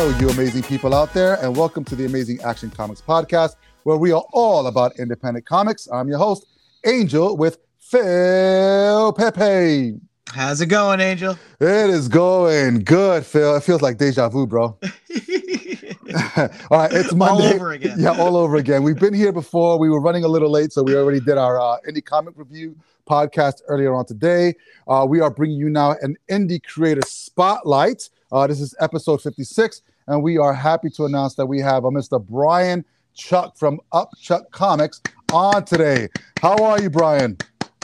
Hello, you amazing people out there, and welcome to the Amazing Action Comics podcast, where we are all about independent comics. I'm your host, Angel, with Phil Pepe. How's it going, Angel? It is going good, Phil. It feels like deja vu, bro. all right, it's Monday. All over again. Yeah, all over again. We've been here before. We were running a little late, so we already did our uh, indie comic review podcast earlier on today. Uh, we are bringing you now an indie creator spotlight. Uh, this is episode 56, and we are happy to announce that we have a Mr. Brian Chuck from Up Chuck Comics on today. How are you, Brian?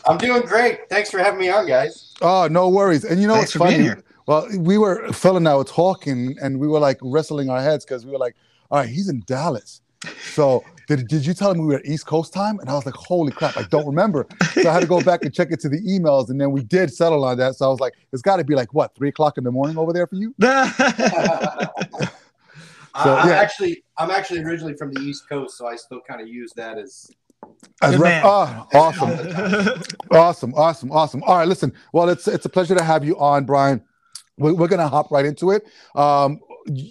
I'm doing great. Thanks for having me on, guys. Oh, no worries. And you know Thanks what's funny? Well, we were Phil and I were talking, and we were like wrestling our heads because we were like, "All right, he's in Dallas." So did, did you tell him we were at East Coast time? And I was like, "Holy crap, I don't remember." So I had to go back and check it to the emails, and then we did settle on that. So I was like, "It's got to be like what three o'clock in the morning over there for you?" So, I, am actually I'm actually originally from the East Coast, so I still kind of use that as As Good rep- man. oh, awesome. Awesome, awesome, awesome. All right, listen. Well, it's it's a pleasure to have you on, Brian. We're, we're gonna hop right into it. Um, y-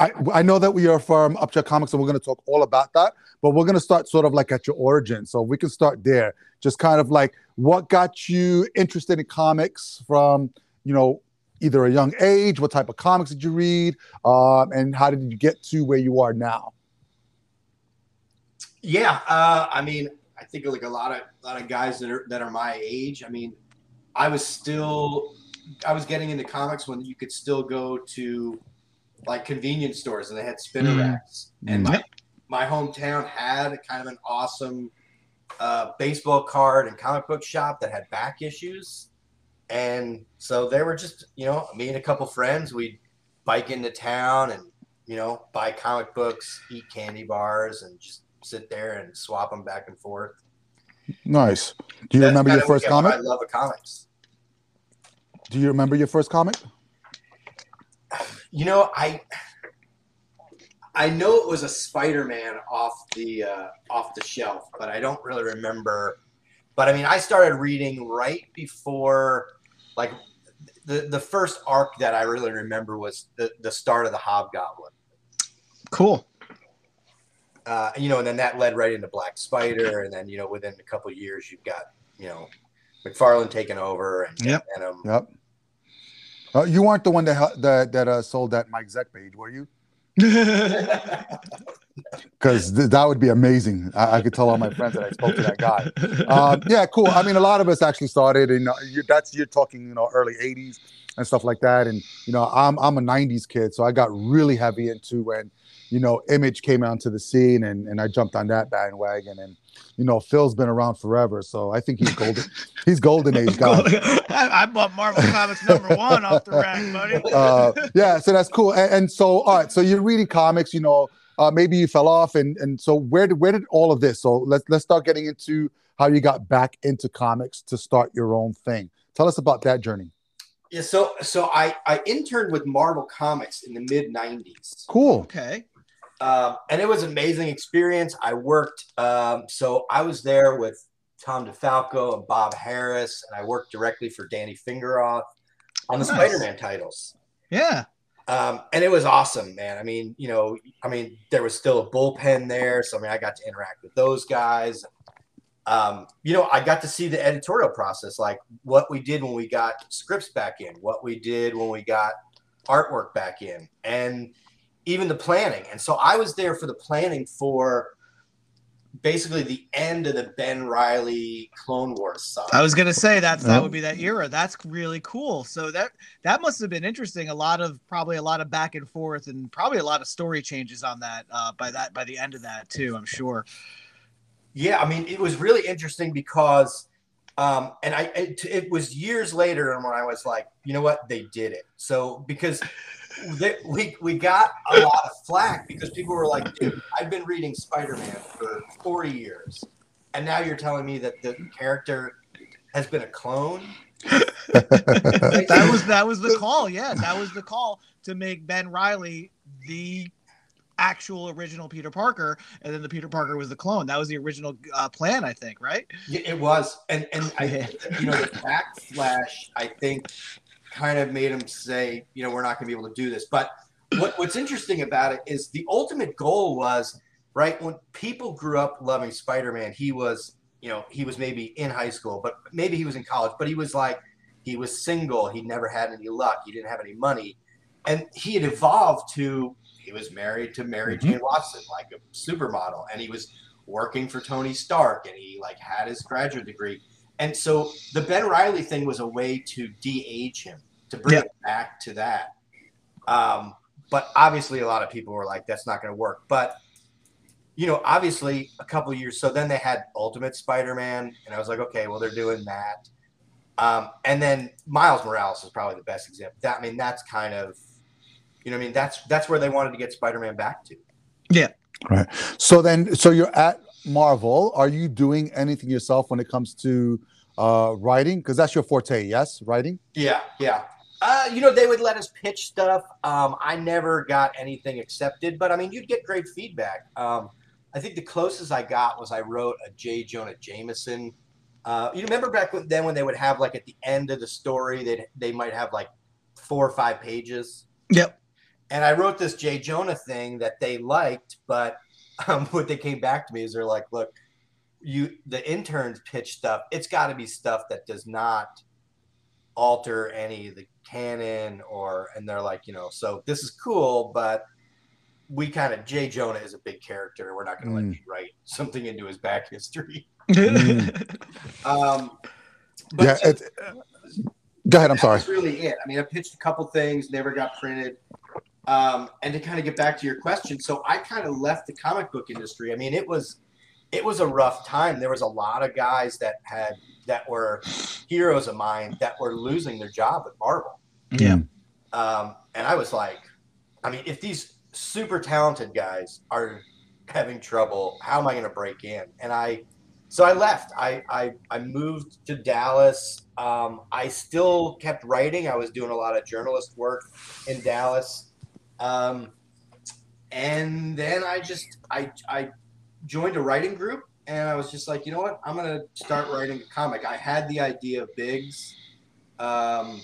I I know that we are from Upchuck Comics, and we're gonna talk all about that. But we're gonna start sort of like at your origin, so we can start there. Just kind of like what got you interested in comics from you know either a young age. What type of comics did you read, um, and how did you get to where you are now? yeah. Uh, I mean, I think like a lot of a lot of guys that are that are my age. I mean, I was still I was getting into comics when you could still go to like convenience stores and they had spinner Mm. racks, and my my hometown had kind of an awesome uh, baseball card and comic book shop that had back issues. And so they were just, you know, me and a couple friends, we'd bike into town and, you know, buy comic books, eat candy bars, and just sit there and swap them back and forth. Nice. Do you That's remember your first comic? I love of comics. Do you remember your first comic? You know, I I know it was a Spider-Man off the uh, off the shelf, but I don't really remember. But I mean, I started reading right before, like, the the first arc that I really remember was the the start of the Hobgoblin. cool. Uh, you know, and then that led right into Black Spider, and then you know, within a couple of years, you've got you know, McFarlane taking over, and Yep. Venom. Yep. Uh, you weren't the one that that that uh, sold that Mike Zeck page, were you? Because th- that would be amazing. I-, I could tell all my friends that I spoke to that guy. Um, yeah, cool. I mean, a lot of us actually started in uh, you, that's you're talking, you know, early '80s and stuff like that. And you know, I'm I'm a '90s kid, so I got really heavy into when you know Image came onto the scene, and and I jumped on that bandwagon. And you know, Phil's been around forever, so I think he's golden. he's golden age guy. I, I bought Marvel Comics number one off the rack, buddy. uh, yeah, so that's cool. And, and so, all right, so you're reading comics, you know, uh, maybe you fell off, and and so where did where did all of this? So let's let's start getting into how you got back into comics to start your own thing. Tell us about that journey. Yeah, so so I I interned with Marvel Comics in the mid '90s. Cool. okay. Um, and it was an amazing experience. I worked, um, so I was there with Tom DeFalco and Bob Harras, and I worked directly for Danny Fingeroth on the Nice. Spider-Man titles. Yeah. Um, and it was awesome, man. I mean, you know, I mean, there was still a bullpen there, so I mean, I got to interact with those guys. Um, you know, I got to see the editorial process, like what we did when we got scripts back in, what we did when we got artwork back in, and even the planning. And so I was there for the planning for basically the end of the Ben Reilly Clone Wars stuff. I was gonna say that's Yeah. that would be that era. That's really cool. So that that must have been interesting. A lot of probably a lot of back and forth, and probably a lot of story changes on that. Uh, by that by the end of that too, I'm sure. Yeah, I mean, it was really interesting because, um, and I it, it was years later, and when I was like, you know what, they did it. So because they, we we got a lot of flack because people were like, dude, I've been reading Spider Man for forty years, and now you're telling me that the character has been a clone. that was that was the call. Yeah, that was the call to make Ben Reilly the actual original Peter Parker, and then the Peter Parker was the clone. That was the original uh, plan, I think. Right? Yeah, it was, and and I, you know, the backflash I think kind of made him say, you know, we're not going to be able to do this. But what, what's interesting about it is the ultimate goal was right when people grew up loving Spider-Man. He was, you know, he was maybe in high school, but maybe he was in college, but he was like he was single. He never had any luck. He didn't have any money, and he had evolved to he was married to Mary mm-hmm. Jane Watson, like a supermodel, and he was working for Tony Stark, and he like had his graduate degree. And so the Ben Reilly thing was a way to de-age him, to bring yep. it back to that. Um, but obviously, a lot of people were like, "That's not going to work." But you know, obviously, a couple years. So then they had Ultimate Spider-Man, and I was like, "Okay, well, they're doing that." Um, and then Miles Morales is probably the best example. That I mean, that's kind of, you know, I mean, that's that's where they wanted to get Spider-Man back to. Yeah. Right. So then, so you're at Marvel. Are you doing anything yourself when it comes to uh, writing? Because that's your forte, yes, writing. Yeah, yeah. Uh, you know, they would let us pitch stuff. Um, I never got anything accepted, but I mean, you'd get great feedback. Um, I think the closest I got was I wrote a J. Jonah Jameson. Uh, you remember back then when they would have like at the end of the story, they they might have like four or five pages. Yep. And I wrote this J. Jonah thing that they liked, but um, what they came back to me is they're like, look, you the interns pitch stuff. It's got to be stuff that does not alter any of the canon or and they're like you know so this is cool but we kind of jay jonah is a big character we're not going to mm. let you write something into his back history mm. um but yeah it, go ahead i'm sorry that's really it i mean i pitched a couple things never got printed um, and to kind of get back to your question so i kind of left the comic book industry i mean it was it was a rough time there was a lot of guys that had that were heroes of mine that were losing their job at marvel yeah. Um, and I was like, I mean, if these super talented guys are having trouble, how am I going to break in? And I, so I left. I I, I moved to Dallas. Um, I still kept writing. I was doing a lot of journalist work in Dallas. Um, and then I just I I joined a writing group, and I was just like, you know what? I'm gonna start writing a comic. I had the idea of Bigs. Um,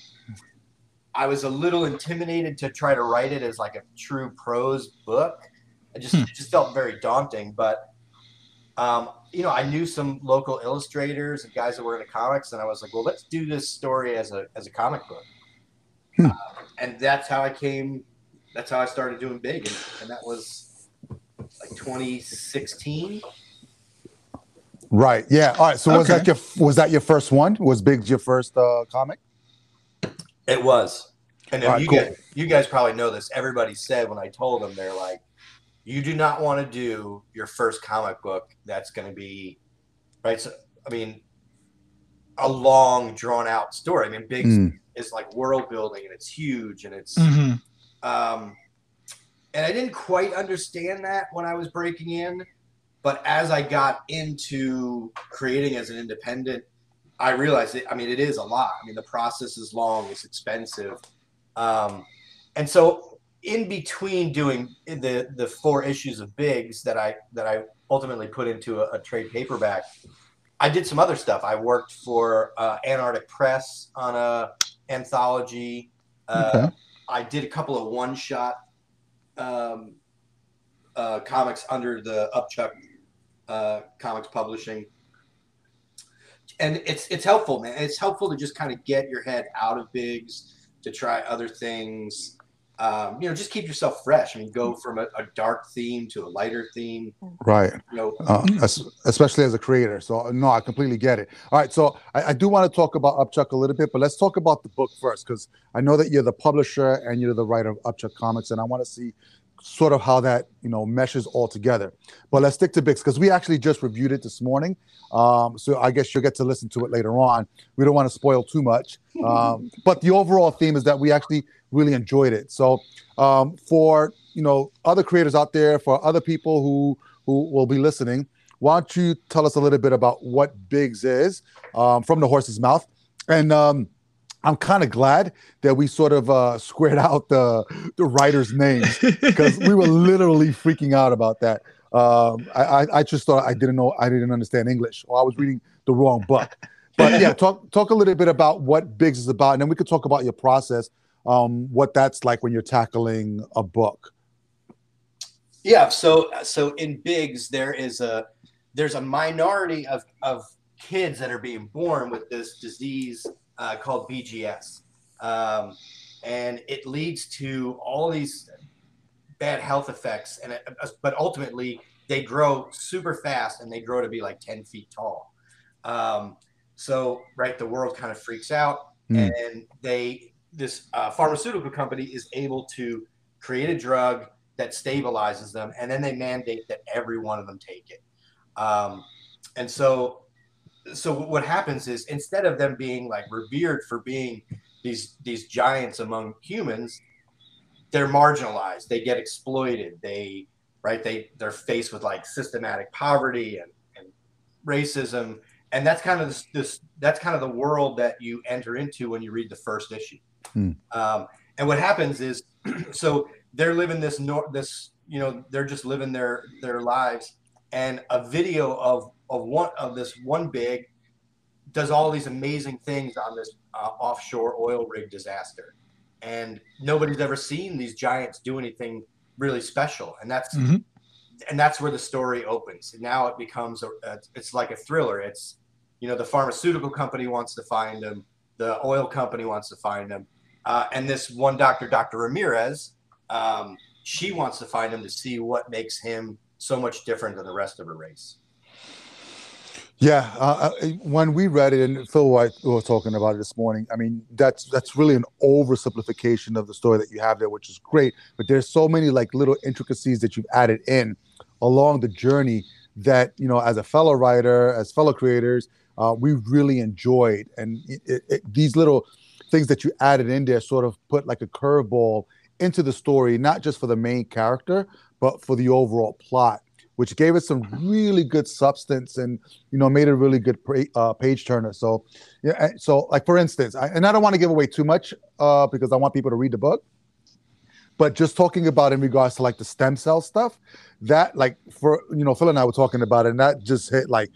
I was a little intimidated to try to write it as like a true prose book. I just hmm. it just felt very daunting. But um, you know, I knew some local illustrators and guys that were into comics, and I was like, well, let's do this story as a as a comic book. Hmm. Uh, and that's how I came. That's how I started doing big, and, and that was like 2016. Right. Yeah. All right. So okay. was that your was that your first one? Was Big your first uh, comic? It was. And right, you cool. guys, you guys probably know this. Everybody said when I told them, they're like, "You do not want to do your first comic book. That's going to be right." So, I mean, a long, drawn out story. I mean, Big mm. is like world building, and it's huge, and it's. Mm-hmm. Um, and I didn't quite understand that when I was breaking in, but as I got into creating as an independent I realized it. I mean, it is a lot. I mean, the process is long. It's expensive, um, and so in between doing the the four issues of Bigs that I that I ultimately put into a, a trade paperback, I did some other stuff. I worked for uh, Antarctic Press on a anthology. Uh, okay. I did a couple of one shot um, uh, comics under the Upchuck uh, Comics Publishing and it's it's helpful, man. It's helpful to just kind of get your head out of bigs to try other things. Um, you know, just keep yourself fresh. I mean, go from a, a dark theme to a lighter theme. Right. You know, uh, especially as a creator. So no, I completely get it. All right. So I, I do want to talk about Upchuck a little bit, but let's talk about the book first, because I know that you're the publisher and you're the writer of Upchuck Comics, and I want to see sort of how that you know meshes all together. But let's stick to Bigs because we actually just reviewed it this morning. Um, so I guess you'll get to listen to it later on. We don't want to spoil too much. Um, but the overall theme is that we actually really enjoyed it. So um, for you know other creators out there, for other people who who will be listening, why don't you tell us a little bit about what Bigs is um, from the horse's mouth and um, I'm kind of glad that we sort of uh, squared out the the writers' names because we were literally freaking out about that. Um, I, I just thought I didn't know I didn't understand English or I was reading the wrong book. But yeah, talk talk a little bit about what Bigs is about, and then we could talk about your process um, what that's like when you're tackling a book. Yeah, so so in Bigs there is a there's a minority of of kids that are being born with this disease uh, called BGS, um, and it leads to all these bad health effects. And it, but ultimately they grow super fast and they grow to be like ten feet tall. Um, so right, the world kind of freaks out, mm. and they this uh, pharmaceutical company is able to create a drug that stabilizes them, and then they mandate that every one of them take it. Um, and so, so what happens is instead of them being like revered for being these these giants among humans, they're marginalized. They get exploited. They right they they're faced with like systematic poverty and, and racism and that's kind of this, this, that's kind of the world that you enter into when you read the first issue hmm. um, and what happens is so they're living this nor- this you know they're just living their their lives. And a video of of one of this one big does all these amazing things on this uh, offshore oil rig disaster. And nobody's ever seen these giants do anything really special. And that's mm-hmm. and that's where the story opens. And now it becomes a, a, it's like a thriller. It's you know the pharmaceutical company wants to find them. The oil company wants to find them uh, and this one doctor dr ramirez um, she wants to find him to see what makes him so much different than the rest of her race yeah, uh, uh, when we read it, and Phil White was talking about it this morning. I mean, that's that's really an oversimplification of the story that you have there, which is great. But there's so many like little intricacies that you've added in along the journey that you know, as a fellow writer, as fellow creators, uh, we really enjoyed. And it, it, these little things that you added in there sort of put like a curveball into the story, not just for the main character, but for the overall plot which gave it some really good substance and you know made a really good uh, page turner. So yeah, so like for instance, I, and I don't want to give away too much uh, because I want people to read the book. But just talking about in regards to like the stem cell stuff, that like for you know Phil and I were talking about it, and that just hit like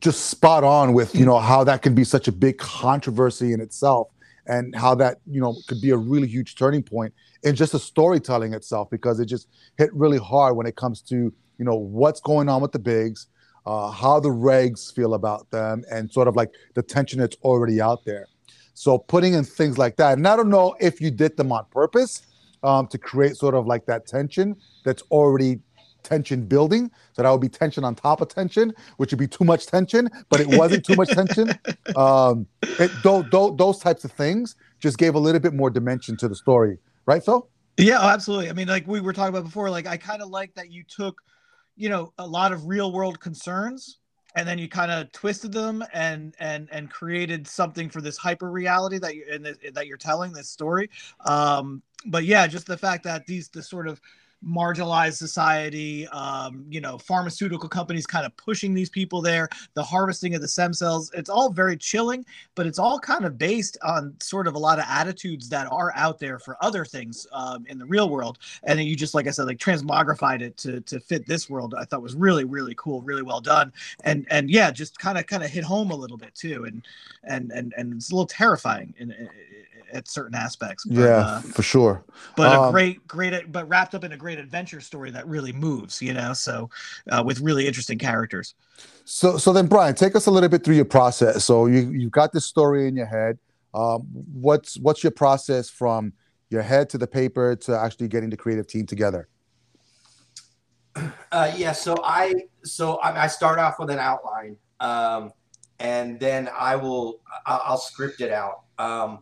just spot on with you know how that can be such a big controversy in itself and how that you know could be a really huge turning point in just the storytelling itself because it just hit really hard when it comes to you know what's going on with the bigs uh, how the regs feel about them and sort of like the tension that's already out there. So putting in things like that and i don't know if you did them on purpose um, to create sort of like that tension that's already tension building. So that would be tension on top of tension, which would be too much tension, but it wasn't too much tension. Um, it, those, those types of things just gave a little bit more dimension to the story, right, Phil? Yeah, oh, absolutely. I mean, like we were talking about before, like I kind of like that you took, you know, a lot of real world concerns and then you kind of twisted them and and and created something for this hyper reality that you that you're telling this story um but yeah just the fact that these the sort of marginalized society, um, you know, pharmaceutical companies kind of pushing these people there, the harvesting of the stem cells. It's all very chilling, but it's all kind of based on sort of a lot of attitudes that are out there for other things um, in the real world. And then you just, like I said, like transmogrified it to to fit this world. I thought was really really cool, really well done, and and yeah, just kind of kind of hit home a little bit too, and and and and it's a little terrifying in, in at certain aspects. But, yeah, uh, for sure. But um, a great, great, but wrapped up in a great adventure story that really moves. You know, so uh, with really interesting characters. So, so then, Brian, take us a little bit through your process. So you you've got this story in your head. Um, what's what's your process from your head to the paper to actually getting the creative team together? Uh, yeah, so I so I, I start off with an outline, um, and then I will I'll, I'll script it out. Um,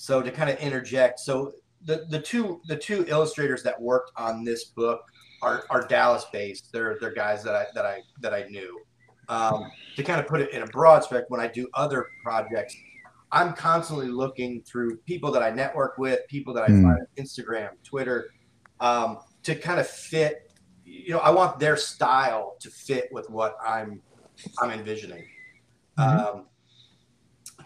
so to kind of interject, so the, the two the two illustrators that worked on this book are, are Dallas based. They're they're guys that I that I that I knew. Um, to kind of put it in a broad spec, when I do other projects, I'm constantly looking through people that I network with, people that I mm. find on Instagram, Twitter, um, to kind of fit. You know, I want their style to fit with what I'm I'm envisioning. Mm-hmm. Um,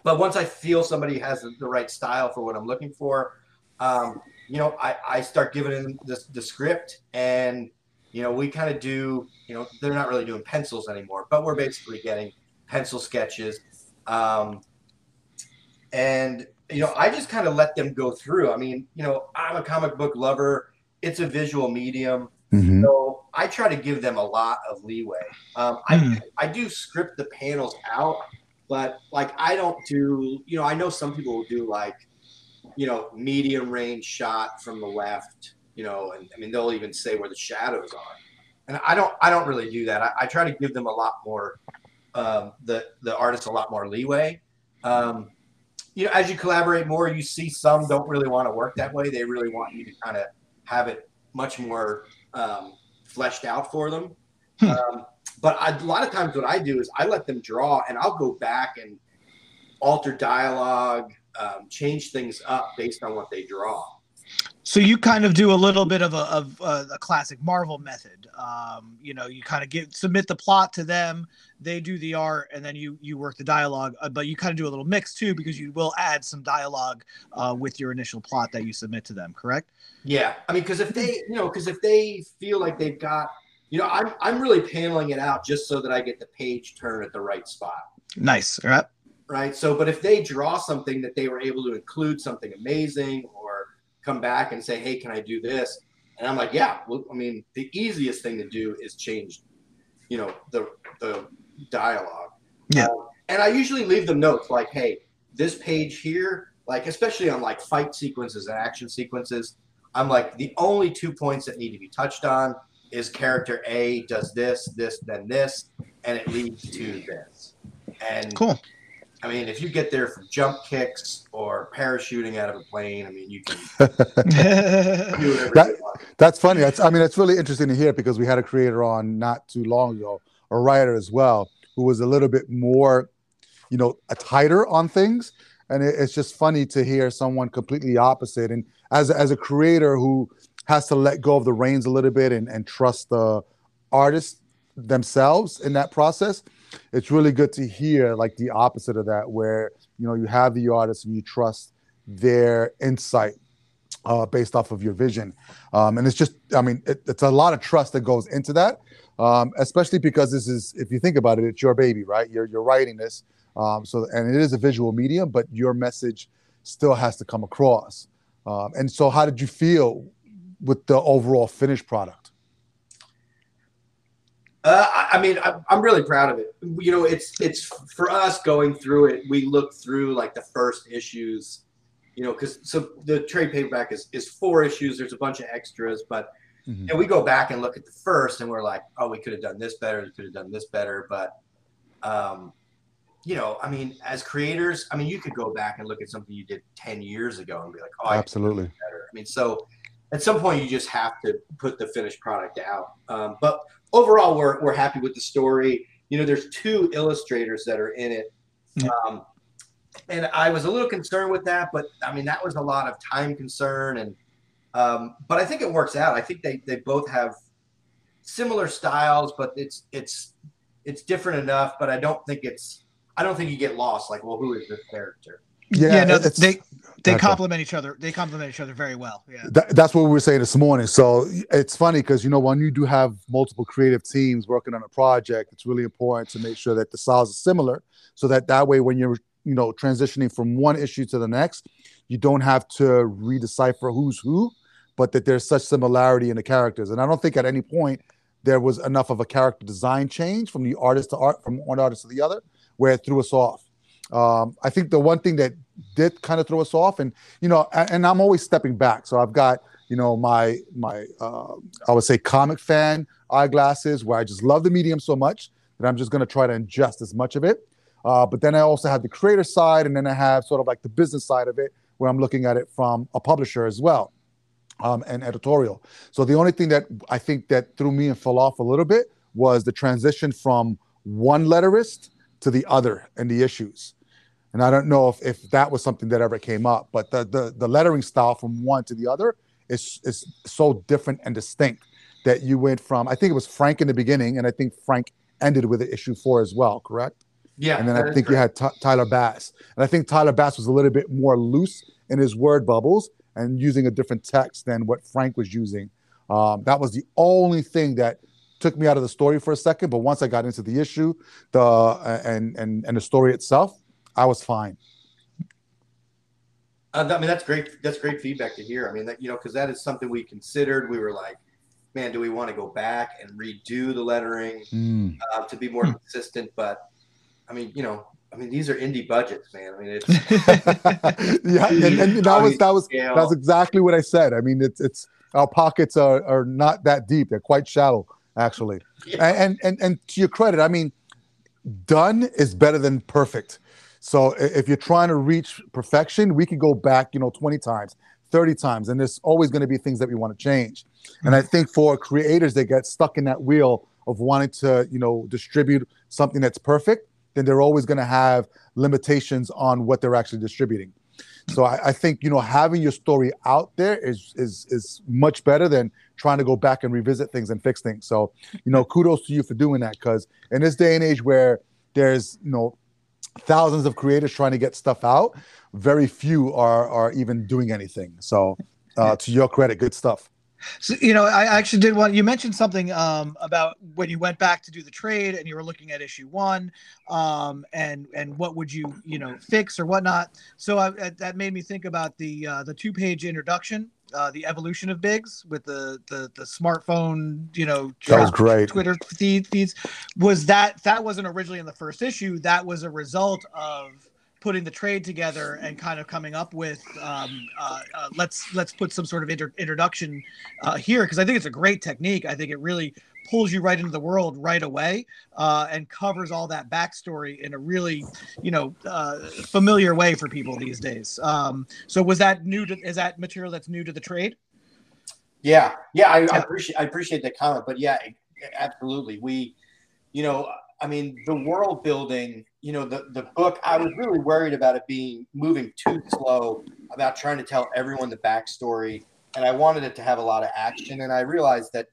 but once I feel somebody has the right style for what I'm looking for, um, you know, I, I start giving them the, the script and, you know, we kind of do, you know, they're not really doing pencils anymore, but we're basically getting pencil sketches. Um, and, you know, I just kind of let them go through. I mean, you know, I'm a comic book lover. It's a visual medium. Mm-hmm. So I try to give them a lot of leeway. Um, mm-hmm. I, I do script the panels out, but like I don't do, you know, I know some people will do like, you know, medium range shot from the left, you know, and I mean, they'll even say where the shadows are. And I don't, I don't really do that. I, I try to give them a lot more, um, the, the artist a lot more leeway. Um, you know, as you collaborate more, you see some don't really want to work that way. They really want you to kind of have it much more um, fleshed out for them. Hmm. Um, but I, a lot of times, what I do is I let them draw, and I'll go back and alter dialogue, um, change things up based on what they draw. So you kind of do a little bit of a, of a, a classic Marvel method. Um, you know, you kind of give submit the plot to them, they do the art, and then you you work the dialogue. Uh, but you kind of do a little mix too, because you will add some dialogue uh, with your initial plot that you submit to them. Correct? Yeah, I mean, because if they, you know, because if they feel like they've got, you know, I'm I'm really paneling it out just so that I get the page turn at the right spot. Nice. All right. Right. So, but if they draw something that they were able to include something amazing or come back and say, "Hey, can I do this?" And I'm like, "Yeah." Well, I mean, the easiest thing to do is change, you know, the the dialogue. Yeah. Um, and I usually leave them notes like, "Hey, this page here, like especially on like fight sequences and action sequences, I'm like the only two points that need to be touched on is character A does this, this, then this, and it leads to this." And cool. I mean, if you get there from jump kicks or parachuting out of a plane, I mean, you can do whatever that, That's funny. That's, I mean, it's really interesting to hear because we had a creator on not too long ago, a writer as well, who was a little bit more, you know, a tighter on things. And it, it's just funny to hear someone completely opposite. And as, as a creator who has to let go of the reins a little bit and, and trust the artists themselves in that process, it's really good to hear like the opposite of that, where you know you have the artist and you trust their insight uh, based off of your vision, um, and it's just I mean it, it's a lot of trust that goes into that, um, especially because this is if you think about it, it's your baby, right? You're you're writing this, um, so and it is a visual medium, but your message still has to come across. Um, and so, how did you feel with the overall finished product? Uh, I, mean, I, I'm really proud of it. You know, it's it's for us going through it. We look through like the first issues, you know, because so the trade paperback is is four issues. There's a bunch of extras, but mm-hmm. and we go back and look at the first, and we're like, oh, we could have done this better. We could have done this better, but um, you know, I mean, as creators, I mean, you could go back and look at something you did ten years ago and be like, oh, absolutely better. I mean, so at some point you just have to put the finished product out. Um, but overall, we're we're happy with the story. You know, there's two illustrators that are in it. Um, and I was a little concerned with that, but I mean that was a lot of time concern and um, but I think it works out. I think they they both have similar styles, but it's it's it's different enough. But I don't think it's I don't think you get lost. Like, well, who is this character? Yeah, yeah no, they they complement each other. They complement each other very well. Yeah, that, that's what we were saying this morning. So it's funny because you know when you do have multiple creative teams working on a project, it's really important to make sure that the styles are similar, so that that way when you're you know transitioning from one issue to the next, you don't have to redecipher who's who, but that there's such similarity in the characters. And I don't think at any point there was enough of a character design change from the artist to art from one artist to the other where it threw us off. Um, I think the one thing that did kind of throw us off, and you know, and, I'm always stepping back. So I've got you know my my uh, I would say comic fan eyeglasses where I just love the medium so much that I'm just going to try to ingest as much of it. Uh, but then I also have the creator side, and then I have sort of like the business side of it where I'm looking at it from a publisher as well. Um, and editorial. So the only thing that I think that threw me and fell off a little bit was the transition from one letterist to the other and the issues. And I don't know if, if that was something that ever came up, but the, the, the lettering style from one to the other is, is so different and distinct that you went from, I think it was Frank in the beginning, and I think Frank ended with issue four as well, correct? Yeah. And then I think you had T- Tyler Bass. And I think Tyler Bass was a little bit more loose in his word bubbles and using a different text than what Frank was using. Um, that was the only thing that took me out of the story for a second. But once I got into the issue, the uh, and and and the story itself, I was fine. Uh, I mean, that's great. That's great feedback to hear. I mean, that you know, because that is something we considered. We were like, man, do we want to go back and redo the lettering mm. uh, to be more hmm. consistent? But I mean, you know, I mean, these are indie budgets, man. I mean, it's yeah, and, and that was that was that's exactly what I said. I mean, it's it's our pockets are are not that deep; they're quite shallow, actually. And and and to your credit, I mean, done is better than perfect. So if you're trying to reach perfection, we could go back, you know, 20 times, 30 times, and there's always going to be things that we want to change. And I mm-hmm. think for creators that get stuck in that wheel of wanting to, you know, distribute something that's perfect, then they're always going to have limitations on what they're actually distributing. So I, I, think you know having your story out there is is is much better than trying to go back and revisit things and fix things. So you know, kudos to you for doing that because in this day and age where there's you know thousands of creators trying to get stuff out, very few are are even doing anything. So uh, to your credit, good stuff. So, you know, I actually did want you mentioned something um, about when you went back to do the trade and you were looking at issue one, um, and and what would you you know fix or whatnot. So I, that made me think about the uh, the two page introduction, uh, the evolution of Bigs with the the the smartphone, you know, that was great. Twitter feed, feeds. Was that that wasn't originally in the first issue? That was a result of putting the trade together and kind of coming up with um, uh, uh, let's let's put some sort of inter- introduction uh, here because I think it's a great technique. I think it really pulls you right into the world right away uh, and covers all that backstory in a really you know uh, familiar way for people these days. Um, so was that new to is that material that's new to the trade? Yeah, yeah, I, I appreciate I appreciate the comment, but yeah, absolutely. We, you know, I mean, the world building you know, the, the book, I was really worried about it being moving too slow, about trying to tell everyone the backstory. And I wanted it to have a lot of action. And I realized that,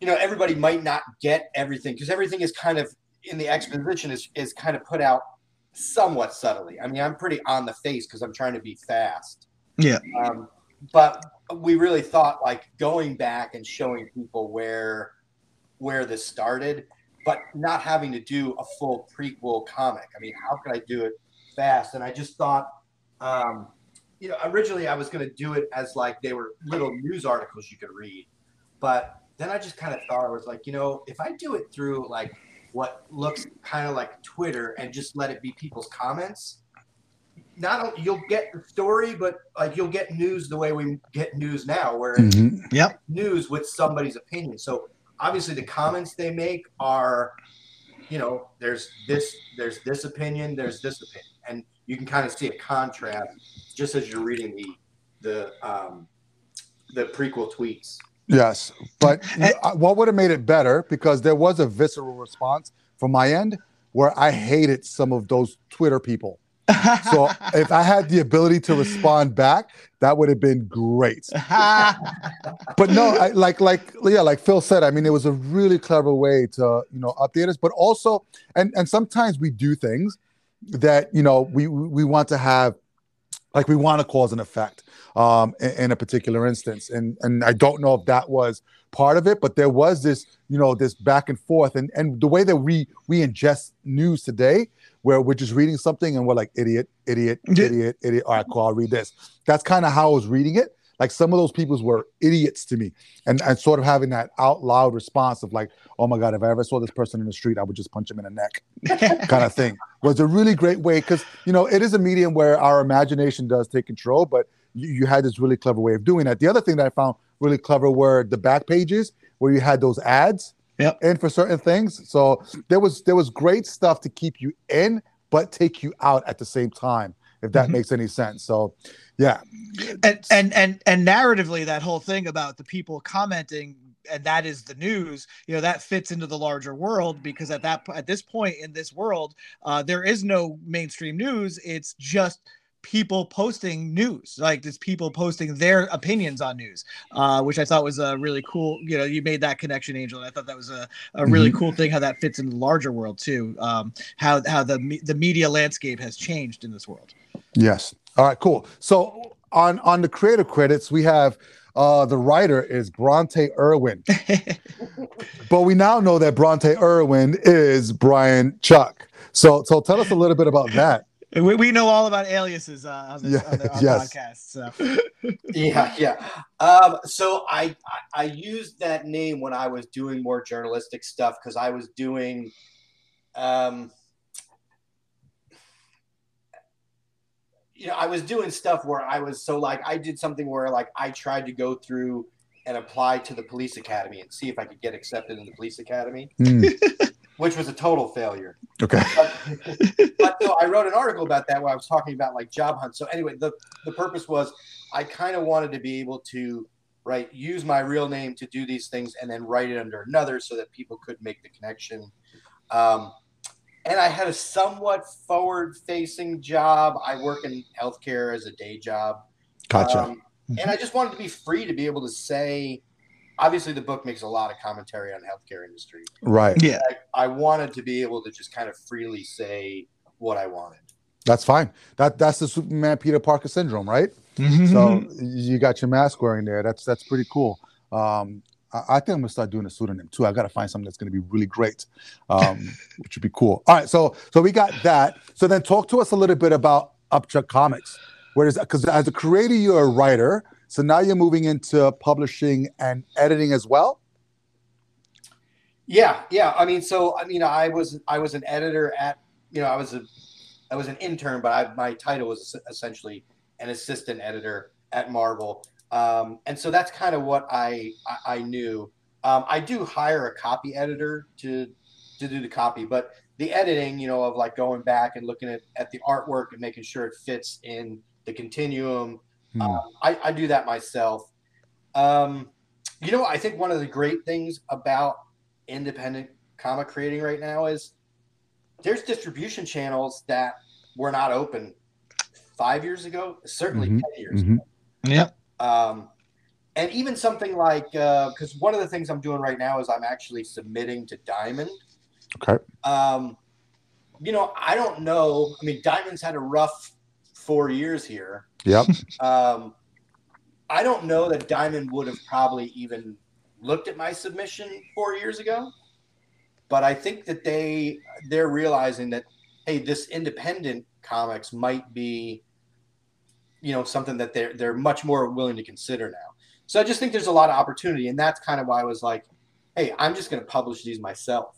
you know, everybody might not get everything because everything is kind of in the exposition is, is kind of put out somewhat subtly. I mean, I'm pretty on the face because I'm trying to be fast. Yeah. Um, but we really thought like going back and showing people where where this started but not having to do a full prequel comic. I mean, how could I do it fast? And I just thought, um, you know, originally I was going to do it as like they were little news articles you could read, but then I just kind of thought I was like, you know, if I do it through like what looks kind of like Twitter and just let it be people's comments, not only you'll get the story, but like you'll get news the way we get news now, where mm-hmm. yep. news with somebody's opinion. So obviously the comments they make are you know there's this there's this opinion there's this opinion. And you can kind of see a contrast just as you're reading the the um the prequel tweets. Yes but what would have made it better because there was a visceral response from my end where i hated some of those twitter people so if I had the ability to respond back, that would have been great. but no, I, like like yeah, like Phil said, I mean, it was a really clever way to you know update us, but also and and sometimes we do things that you know we we want to have like we want to cause an effect um, in, in, a particular instance. And and i don't know if that was part of it but there was this you know this back and forth. And and the way that we we ingest news today where we're just reading something and we're like idiot, idiot, idiot, idiot. All right, cool. I'll read this. That's kind of how I was reading it. Like some of those people were idiots to me, and and sort of having that out loud response of like, oh my god, if I ever saw this person in the street, I would just punch him in the neck, kind of thing. Was a really great way because you know it is a medium where our imagination does take control, but you, you had this really clever way of doing that. The other thing that I found really clever were the back pages where you had those ads Yep. And for certain things. So there was there was great stuff to keep you in, but take you out at the same time, if that mm-hmm. makes any sense. So yeah. And and and and narratively, that whole thing about the people commenting and that is the news you know that fits into the larger world because at that at this point in this world uh, there is no mainstream news it's just people posting news like there's people posting their opinions on news uh, which i thought was a really cool you know you made that connection angel and i thought that was a, a really mm-hmm. cool thing how that fits in the larger world too um, how how the the media landscape has changed in this world yes all right cool so on on the creative credits we have uh, the writer is Bronte Irwin. but we now know that Bronte Irwin is Brian Chuck. So, so tell us a little bit about that. We, we know all about aliases uh, on this Yeah, on the, on yes. podcast. So yeah, yeah. Um, so I, I I used that name when I was doing more journalistic stuff because I was doing, um, you know, I was doing stuff where I was so like I did something where like I tried to go through and apply to the police academy and see if I could get accepted in the police academy, Hmm, which was a total failure. okay. But, but no, I wrote an article about that where I was talking about like job hunts. So anyway, the the purpose was I kind of wanted to be able to right use my real name to do these things and then write it under another so that people could make the connection. Um, and I had a somewhat forward facing job. I work in healthcare as a day job. Gotcha. Um, and I just wanted to be free to be able to say, obviously, the book makes a lot of commentary on healthcare industry. right. yeah, I, I wanted to be able to just kind of freely say what I wanted. That's fine. That that's the Superman Peter Parker syndrome, right? Mm-hmm. So you got your mask wearing there. That's that's pretty cool. Um, I, I think I'm gonna start doing a pseudonym too. I got to find something that's gonna be really great, um, which would be cool. All right, so so we got that. So then talk to us a little bit about Upchuck Comics. Where is that? because as a creator, you're a writer. So now you're moving into publishing and editing as well. Yeah, yeah. I mean, so I mean, I was I was an editor at you know I was a I was an intern, but I, my title was essentially an assistant editor at Marvel, um, and so that's kind of what I I, I knew. Um, I do hire a copy editor to to do the copy, but the editing, you know, of like going back and looking at, at the artwork and making sure it fits in the continuum. Hmm. Um, I, I do that myself. Um, you know, I think one of the great things about independent comic creating right now is there's distribution channels that were not open five years ago, certainly Mhm, 10 years mhm. ago. yeah, Um, and even something like, because one of the things I'm doing right now is I'm actually submitting to Diamond. Okay. Um, you know, I don't know. I mean, Diamond's had a rough four years here. Yep. Um, I don't know that Diamond would have probably even looked at my submission four years ago, but I think that they they're realizing that hey, this independent comics might be, you know, something that they're they're much more willing to consider now. So I just think there's a lot of opportunity, and that's kind of why I was like, hey, I'm just going to publish these myself.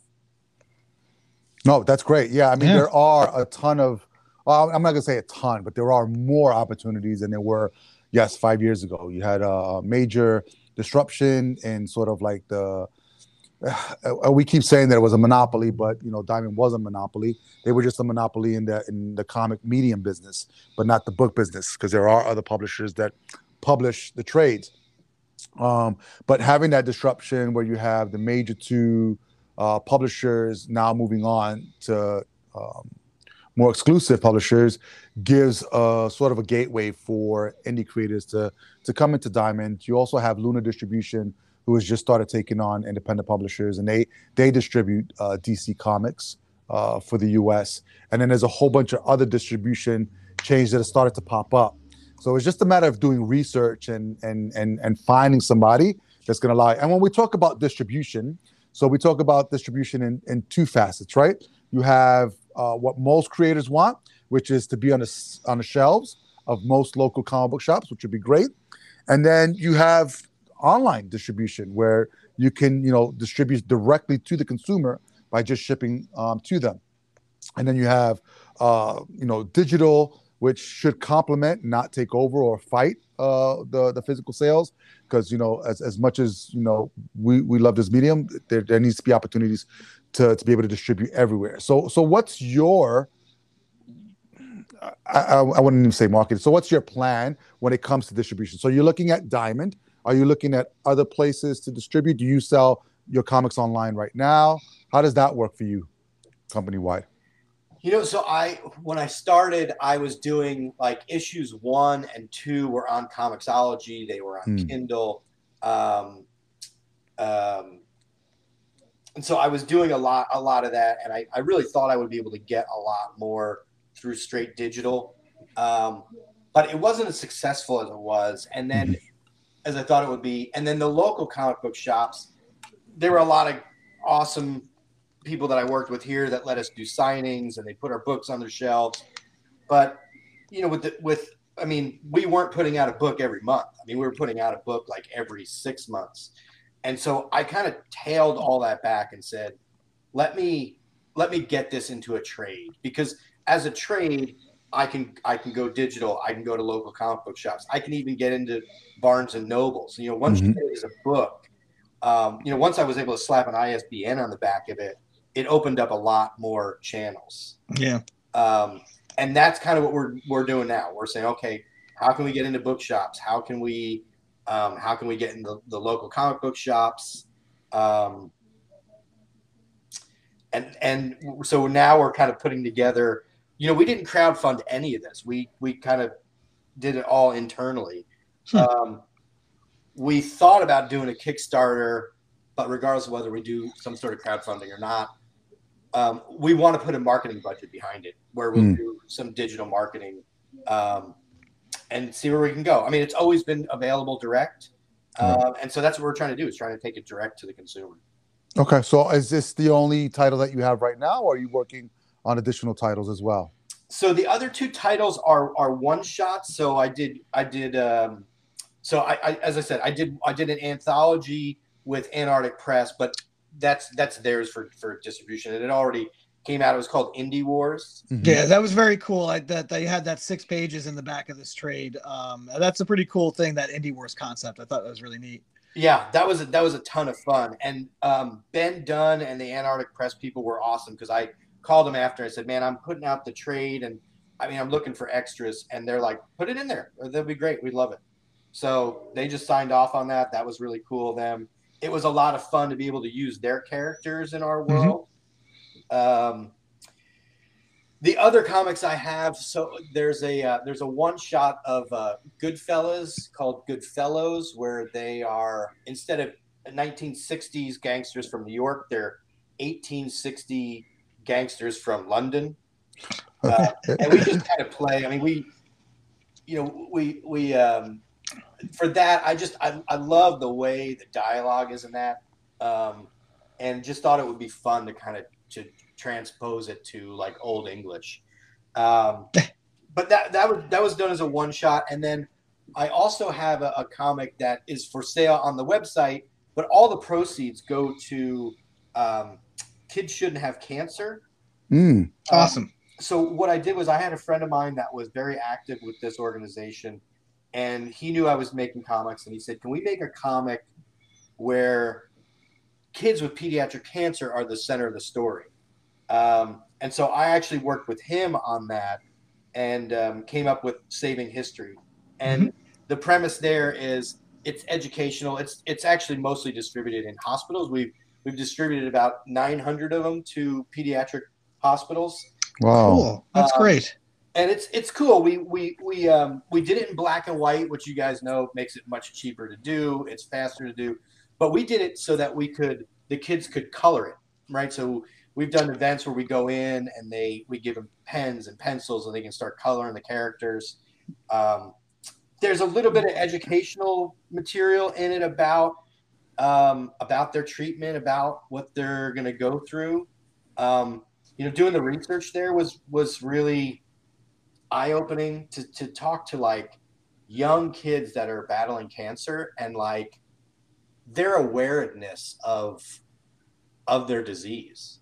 No, that's great. Yeah, I mean, Yeah. there are a ton of. Well, I'm not gonna say a ton, but there are more opportunities than there were. Yes, five years ago, you had a major disruption in sort of like the. uh, we keep saying that it was a monopoly, but you know, Diamond was a monopoly. They were just a monopoly in the in the comic medium business, but not the book business, because there are other publishers that publish the trades. Um, but having that disruption where you have the major two uh, publishers now moving on to um, more exclusive publishers gives a sort of a gateway for indie creators to to come into Diamond. You also have Lunar Distribution, who has just started taking on independent publishers, and they they distribute uh, DC Comics uh, for the U.S. And then there's a whole bunch of other distribution chains that have started to pop up. So it's just a matter of doing research and and and and finding somebody that's going to allow. And when we talk about distribution, so we talk about distribution in, in two facets, right? You have uh, what most creators want, which is to be on the on the shelves of most local comic book shops, which would be great. And then you have online distribution where you can, you know, distribute directly to the consumer by just shipping um, to them. And then you have, uh, you know, digital, which should complement, not take over or fight uh, the the physical sales because you know as, as much as you know we, we love this medium there, there needs to be opportunities to, to be able to distribute everywhere. So so what's your I, I, I wouldn't even say market. so what's your plan when it comes to distribution? So you're looking at diamond. Are you looking at other places to distribute? Do you sell your comics online right now? How does that work for you company wide You know, so I when I started, I was doing like issues one and two were on Comixology. They were on Hmm. Kindle, um, um, and so I was doing a lot, a lot of that. And I, I really thought I would be able to get a lot more through straight digital, um, but it wasn't as successful as it was. And then, as I thought it would be, and then the local comic book shops, there were a lot of awesome people that I worked with here that let us do signings and they put our books on their shelves. but you know, with the, with I mean, we weren't putting out a book every month. I mean, we were putting out a book like every six months, and so I kind of tailed all that back and said, let me let me get this into a trade because as a trade I can I can go digital. I can go to local comic book shops. I can even get into Barnes and Nobles. You know, once mm-hmm. a book, um, you know, once I was able to slap an ISBN on the back of it, it opened up a lot more channels. Yeah. Um, and that's kind of what we're we're doing now. We're saying, okay, how can we get into bookshops? How can we um, how can we get in the, the local comic book shops? Um, and and so now we're kind of putting together you know, we didn't crowd fund any of this. We we kind of did it all internally. Hmm. Um, we thought about doing a Kickstarter, but regardless of whether we do some sort of crowdfunding or not, um, we want to put a marketing budget behind it where we'll hmm. do some digital marketing um, and see where we can go. I mean, it's always been available direct. Uh, and so that's what we're trying to do is trying to take it direct to the consumer. Okay. So is this the only title that you have right now, or are you working on additional titles as well? So the other two titles are are one shots. So I did I did um, so I, I as I said I did I did an anthology with Antarctic Press, but that's that's theirs for for distribution, and it already came out. It was called Indie Wars. Mm-hmm. Yeah, that was very cool. I, that they had that six pages in the back of this trade. Um, that's a pretty cool thing. That Indie Wars concept. I thought that was really neat. Yeah, that was a, that was a ton of fun. And um, Ben Dunn and the Antarctic Press people were awesome because I called them after. I said, "Man, I'm putting out the trade, and I mean, I'm looking for extras." And they're like, "Put it in there. That'd be great. We'd love it." So they just signed off on that. That was really cool of them. It was a lot of fun to be able to use their characters in our mm-hmm. world. Mm-hmm. Um, the other comics I have, so there's a uh, there's a one shot of uh, Goodfellas called Goodfellows, where they are instead of 1960s gangsters from New York, they're 1860 gangsters from London, uh, and we just kind of play. I mean, we, you know, we we um, for that. I just I, I love the way the dialogue is in that, um, and just thought it would be fun to kind of to transpose it to like old English. Um, but that that was that was done as a one shot, and then I also have a, a comic that is for sale on the website, but all the proceeds go to um, kids shouldn't have cancer. Mm. Awesome. Um, so what I did was I had a friend of mine that was very active with this organization, and he knew I was making comics, and he said, "Can we make a comic where kids with pediatric cancer are the center of the story?" Um, and so I actually worked with him on that, and um, came up with Saving History. And mm-hmm. the premise there is it's educational. It's it's actually mostly distributed in hospitals. We've We've distributed about 900 of them to pediatric hospitals. Wow, cool. that's um, great. And it's it's cool. We we we um, we did it in black and white, which you guys know makes it much cheaper to do. It's faster to do, but we did it so that we could the kids could color it, right? So we've done events where we go in and they we give them pens and pencils and they can start coloring the characters. Um, there's a little bit of educational material in it about um, about their treatment, about what they're going to go through. Um, you know, doing the research there was was really eye opening to to talk to like young kids that are battling cancer and like their awareness of of their disease.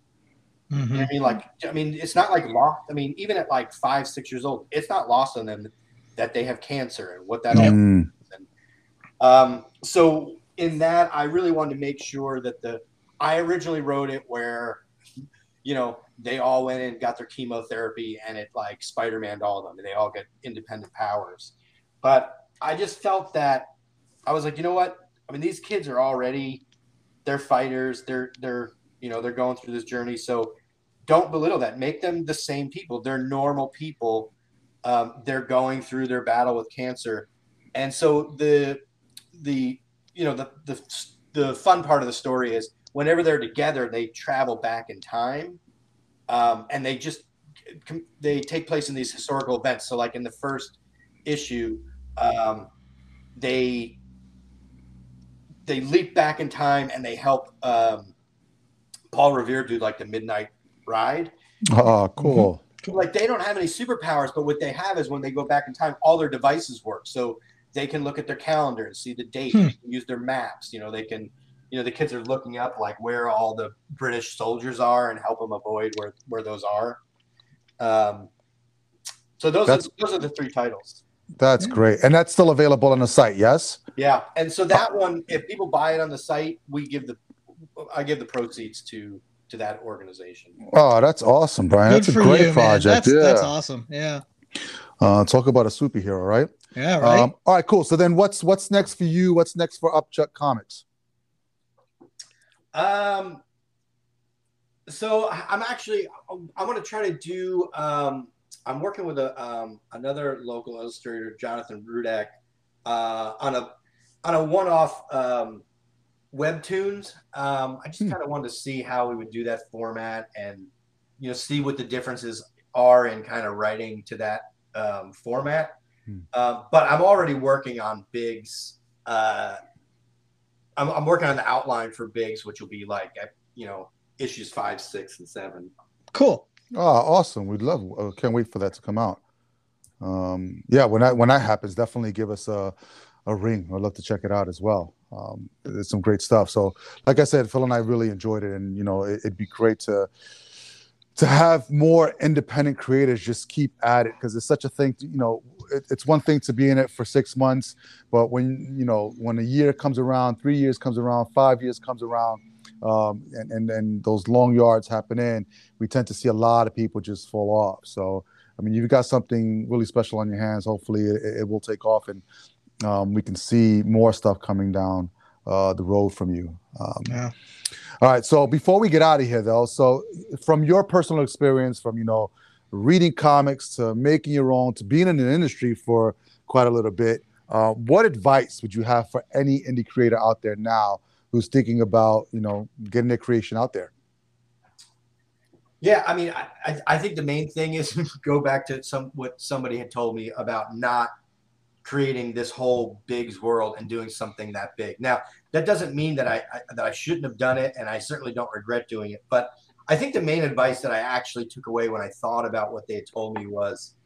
Mm-hmm. I mean, like, I mean, it's not like lost. I mean, even at like five, six years old, it's not lost on them that they have cancer and what that mm. is. And, um, so in that, I really wanted to make sure that the I originally wrote it where, you know, they all went and got their chemotherapy and it like Spider-Man all of them and they all get independent powers. But I just felt that I was like, you know what? I mean, these kids are already they're fighters. They're they're you know they're going through this journey. So don't belittle that. Make them the same people. They're normal people. Um, they're going through their battle with cancer, and so the the you know the the the fun part of the story is whenever they're together, they travel back in time, um, and they just they take place in these historical events. So, like in the first issue, um, they they leap back in time and they help um, Paul Revere do like the midnight ride. Oh, cool! like they don't have any superpowers, but what they have is when they go back in time, all their devices work. So they can look at their calendar and see the date, hmm. use their maps. You know, they can, you know, the kids are looking up like where all the British soldiers are and help them avoid where where those are. Um, so those are, those are the three titles. That's yeah. great, and that's still available on the site. Yes. Yeah, and so that one, if people buy it on the site, we give the, I give the proceeds to to that organization. Oh, that's awesome, Brian. Good that's a great you, project. That's, yeah, that's awesome. Yeah. Uh, talk about a superhero, right? Yeah, right. Um, all right, cool. So then, what's what's next for you? What's next for Upchuck Comics? Um. So I'm actually I want to try to do. Um, I'm working with a um, another local illustrator, Jonathan Rudak, uh, on a on a one-off um, webtoons. Um, I just hmm. kind of wanted to see how we would do that format and you know see what the differences are in kind of writing to that um, format. Hmm. Uh, but I'm already working on Bigs. Uh, I'm, I'm, working on the outline for Bigs, which will be like you know issues five, six, and seven. Cool. Oh, awesome! We'd love. Uh, can't wait for that to come out. Um, yeah, when that when that happens, definitely give us a a ring. I'd love to check it out as well. Um, it's some great stuff. So, like I said, Phil and I really enjoyed it, and you know, it, would be great to to have more independent creators just keep at it because it's such a thing. To, you know, it, it's one thing to be in it for six months, but when you know when a year comes around, three years comes around, five years comes around. Um, and, and and those long yards happen in, we tend to see a lot of people just fall off. So, I mean, you've got something really special on your hands. Hopefully, it, it will take off, and um, we can see more stuff coming down uh, the road from you. Um, yeah. All right. So before we get out of here, though, so from your personal experience, from you know reading comics to making your own to being in the industry for quite a little bit, uh, what advice would you have for any indie creator out there now who's thinking about you know getting their creation out there? Yeah, I mean, I, I think the main thing is go back to some what somebody had told me about not creating this whole bigs world and doing something that big. Now, that doesn't mean that I, I, that I shouldn't have done it, and I certainly don't regret doing it. But I think the main advice that I actually took away when I thought about what they had told me was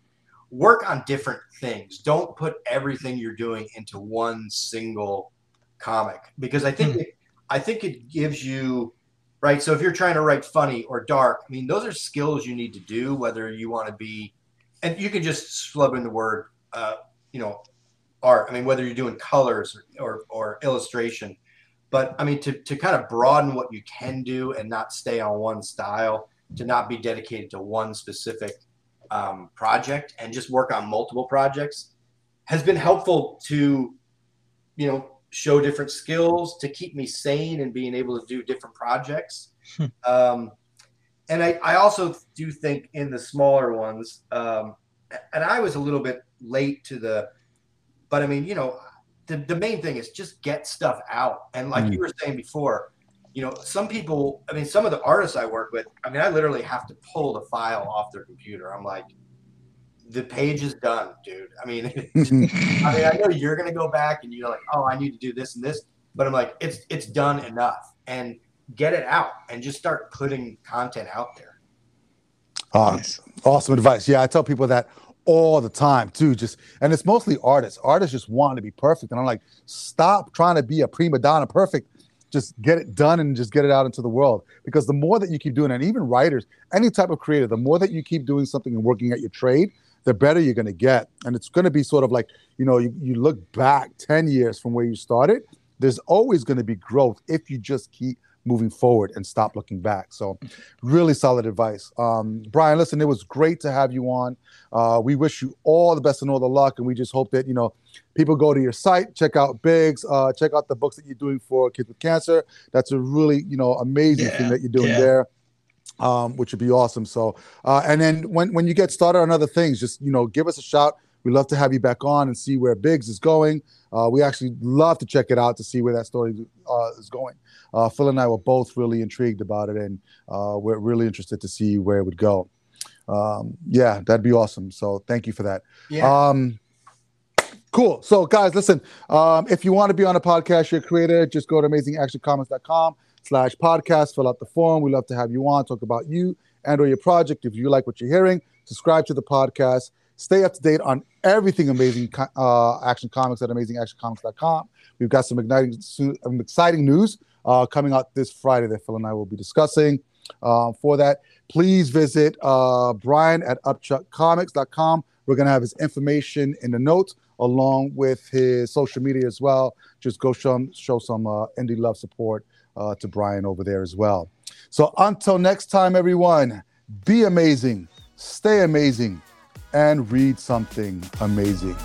work on different things. Don't put everything you're doing into one single comic because I think mm-hmm. I think it gives you right. So if you're trying to write funny or dark, I mean, those are skills you need to do. Whether you want to be, and you can just slub in the word uh, you know art. I mean, whether you're doing colors or, or, or illustration, but I mean, to, to kind of broaden what you can do and not stay on one style, to not be dedicated to one specific um, project and just work on multiple projects has been helpful to, you know, show different skills to keep me sane and being able to do different projects. Hmm. um, and I, I also do think in the smaller ones, um, and I was a little bit late to the, but I mean, you know, the, the main thing is just get stuff out. And like mm. you were saying before, you know, some people, I mean, some of the artists I work with, I mean, I literally have to pull the file off their computer. I'm like, the page is done, dude. I mean, I mean, I know you're gonna go back and you're like, oh, I need to do this and this, but I'm like, it's it's done enough, and get it out and just start putting content out there. Uh, awesome advice. Yeah, I tell people that all the time too. Just and it's mostly artists. Artists just want to be perfect, and I'm like, stop trying to be a prima donna perfect. Just get it done and just get it out into the world. Because the more that you keep doing, it, and even writers, any type of creator, the more that you keep doing something and working at your trade, the better you're going to get. And it's going to be sort of like, you know, you, you look back 10 years from where you started, there's always going to be growth if you just keep moving forward and stop looking back. So, really solid advice. Um, Brian, listen, it was great to have you on. Uh, we wish you all the best and all the luck, and we just hope that you know people go to your site, check out Bigs, uh, check out the books that you're doing for kids with cancer. That's a really you know amazing yeah, thing that you're doing yeah. there. Um, which would be awesome. So, uh, and then when when you get started on other things, just you know, give us a shout. We'd love to have you back on and see where Bigs is going. Uh, we actually love to check it out to see where that story uh, is going uh, Phil and I were both really intrigued about it, and uh, we're really interested to see where it would go. Um, yeah, that'd be awesome. So thank you for that. Yeah. Um, cool. So guys, listen. Um, if you want to be on a podcast, you're a creator, just go to amazingactioncomics.com slash podcast. Fill out the form. We love to have you on. Talk about you and or your project. If you like what you're hearing, subscribe to the podcast. Stay up to date on everything amazing uh, action comics at amazingactioncomics.com. We've got some exciting, some exciting news uh, coming out this Friday that Phil and I will be discussing. Uh, for that, please visit uh, Brian at upchuckcomics.com. We're going to have his information in the notes along with his social media as well. Just go show, show some uh, indie love support uh, to Brian over there as well. So until next time, everyone, be amazing, stay amazing, and read something amazing.